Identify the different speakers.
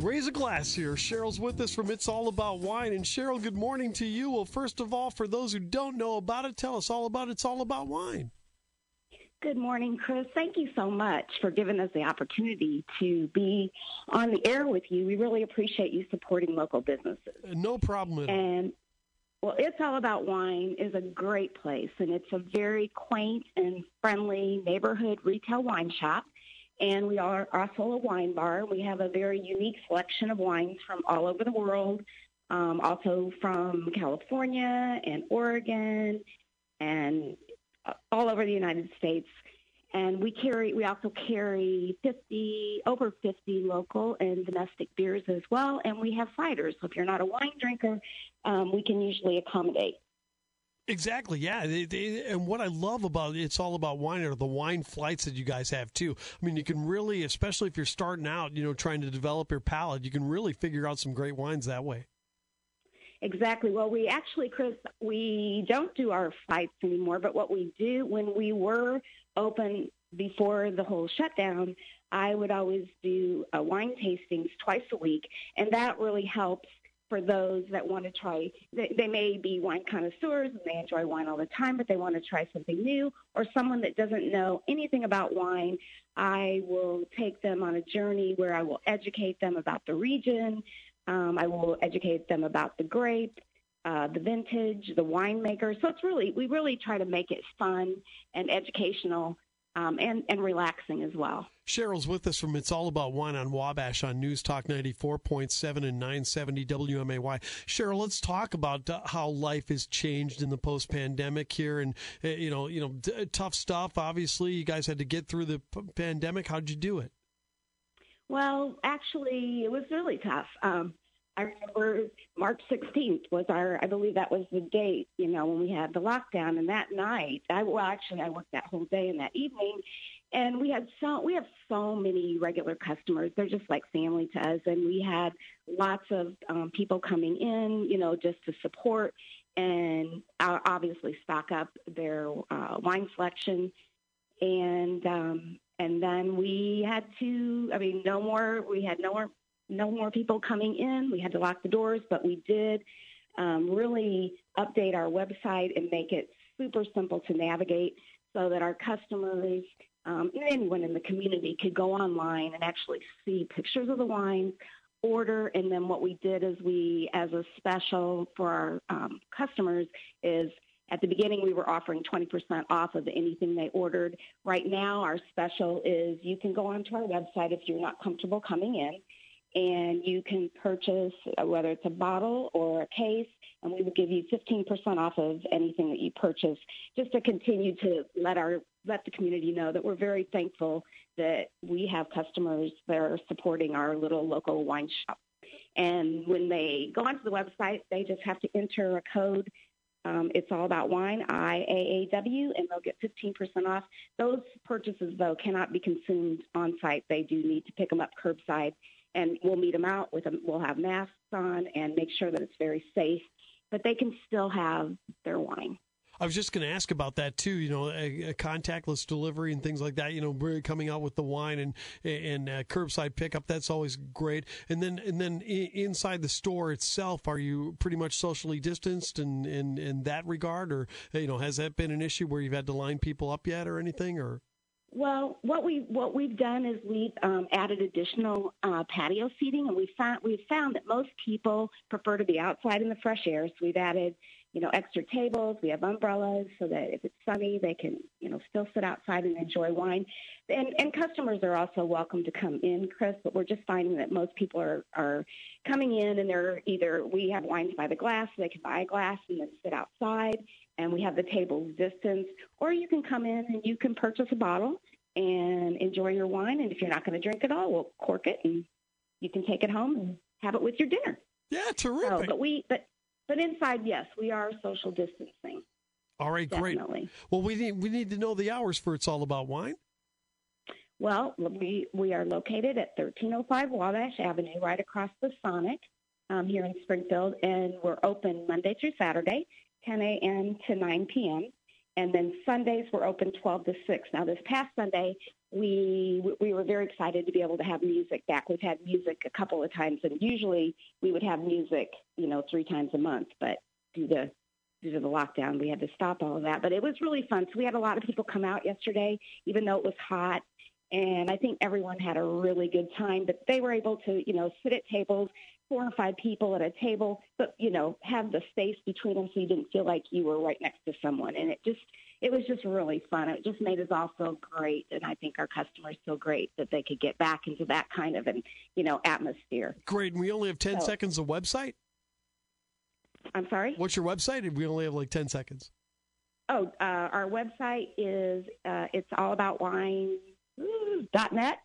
Speaker 1: Raise a glass here. Cheryl's with us from It's All About Wine. And Cheryl, good morning to you. Well, first of all, for those who don't know about it, tell us all about It's All About Wine.
Speaker 2: Good morning, Chris. Thank you so much for giving us the opportunity to be on the air with you. We really appreciate you supporting local businesses.
Speaker 1: Uh, no problem at.
Speaker 2: And well, It's All About Wine is a great place, and it's a very quaint and friendly neighborhood retail wine shop. And we are also a wine bar. We have a very unique selection of wines from all over the world, um, also from California and Oregon and all over the United States. And we carry, we also carry 50, over 50 local and domestic beers as well. And we have ciders. So if you're not a wine drinker, um, we can usually accommodate.
Speaker 1: Exactly, yeah. They, they, and what I love about it, it's all about wine are the wine flights that you guys have too. I mean, you can really, especially if you're starting out, you know, trying to develop your palate, you can really figure out some great wines that way.
Speaker 2: Exactly. Well, we actually, Chris, we don't do our flights anymore, but what we do when we were open before the whole shutdown, I would always do uh, wine tastings twice a week, and that really helps for those that want to try. They, they may be wine connoisseurs and they enjoy wine all the time, but they want to try something new, or someone that doesn't know anything about wine. I will take them on a journey where I will educate them about the region, um, I will educate them about the grape, uh, the vintage, the winemaker. So it's really, we really try to make it fun and educational um, and, and relaxing as well.
Speaker 1: Cheryl's with us from It's All About Wine on Wabash on News Talk 94.7 and 970 WMAY. Cheryl, let's talk about uh, how life has changed in the post pandemic here and, uh, you know, you know, d- tough stuff. Obviously, you guys had to get through the p- pandemic. How'd you do it?
Speaker 2: Well, actually, it was really tough. Um, I remember March 16th was our, I believe that was the date, you know, when we had the lockdown. And that night, I well, actually, I worked that whole day and that evening, and we had so we have so many regular customers. They're just like family to us, and we had lots of um, people coming in, you know, just to support and uh, obviously stock up their uh, wine selection. And um, and then we had to i mean no more we had no more no more people coming in we had to lock the doors but we did um, really update our website and make it super simple to navigate so that our customers um, and anyone in the community could go online and actually see pictures of the wines order and then what we did is we as a special for our um, customers is at the beginning, we were offering 20% off of anything they ordered. Right now, our special is you can go onto our website if you're not comfortable coming in, and you can purchase uh, whether it's a bottle or a case, and we will give you 15% off of anything that you purchase, just to continue to let our let the community know that we're very thankful that we have customers that are supporting our little local wine shop. And when they go onto the website, they just have to enter a code um, it's all about wine, IAAW, and they'll get 15% off. Those purchases, though, cannot be consumed on site. They do need to pick them up curbside, and we'll meet them out with them. We'll have masks on and make sure that it's very safe, but they can still have their wine.
Speaker 1: I was just going to ask about that too. You know, a, a, contactless delivery and things like that. You know, coming out with the wine and and uh, curbside pickup. That's always great. And then and then inside the store itself, are you pretty much socially distanced in in, in that regard, or you know, has that been an issue where you've had to line people up yet, or anything, or?
Speaker 2: Well, what we what we've done is we've um, added additional uh, patio seating, and we found we've found that most people prefer to be outside in the fresh air. So we've added you know, extra tables. We have umbrellas so that if it's sunny, they can, you know, still sit outside and enjoy wine. And, and customers are also welcome to come in, Chris, but we're just finding that most people are, are coming in and they're either, we have wines by the glass, so they can buy a glass and then sit outside, and we have the tables distance, or you can come in and you can purchase a bottle and enjoy your wine. And if you're not going to drink it all, we'll cork it and you can take it home and have it with your dinner.
Speaker 1: Yeah, terrific. So,
Speaker 2: but we, but but inside, yes, we are social distancing.
Speaker 1: All right, Definitely. great. Well, we need we need to know the hours for it's all about wine.
Speaker 2: Well, we we are located at 1305 Wabash Avenue, right across the Sonic, um, here in Springfield, and we're open Monday through Saturday, 10 a.m. to 9 p.m. And then Sundays we're open 12 to 6. Now, this past Sunday we we were very excited to be able to have music back. We've had music a couple of times, and usually we would have music, you know, three times a month. But due to due to the lockdown, we had to stop all of that. But it was really fun. So we had a lot of people come out yesterday, even though it was hot. And I think everyone had a really good time. But they were able to, you know, sit at tables, four or five people at a table, but you know, have the space between them so you didn't feel like you were right next to someone. And it just it was just really fun. It just made us all feel great, and I think our customers feel great that they could get back into that kind of an you know atmosphere.
Speaker 1: Great, and we only have ten
Speaker 2: So-
Speaker 1: seconds of website.
Speaker 2: I'm sorry.
Speaker 1: What's your website? We only have like ten seconds.
Speaker 2: Oh, uh, our website is uh, it's all about wine dot net.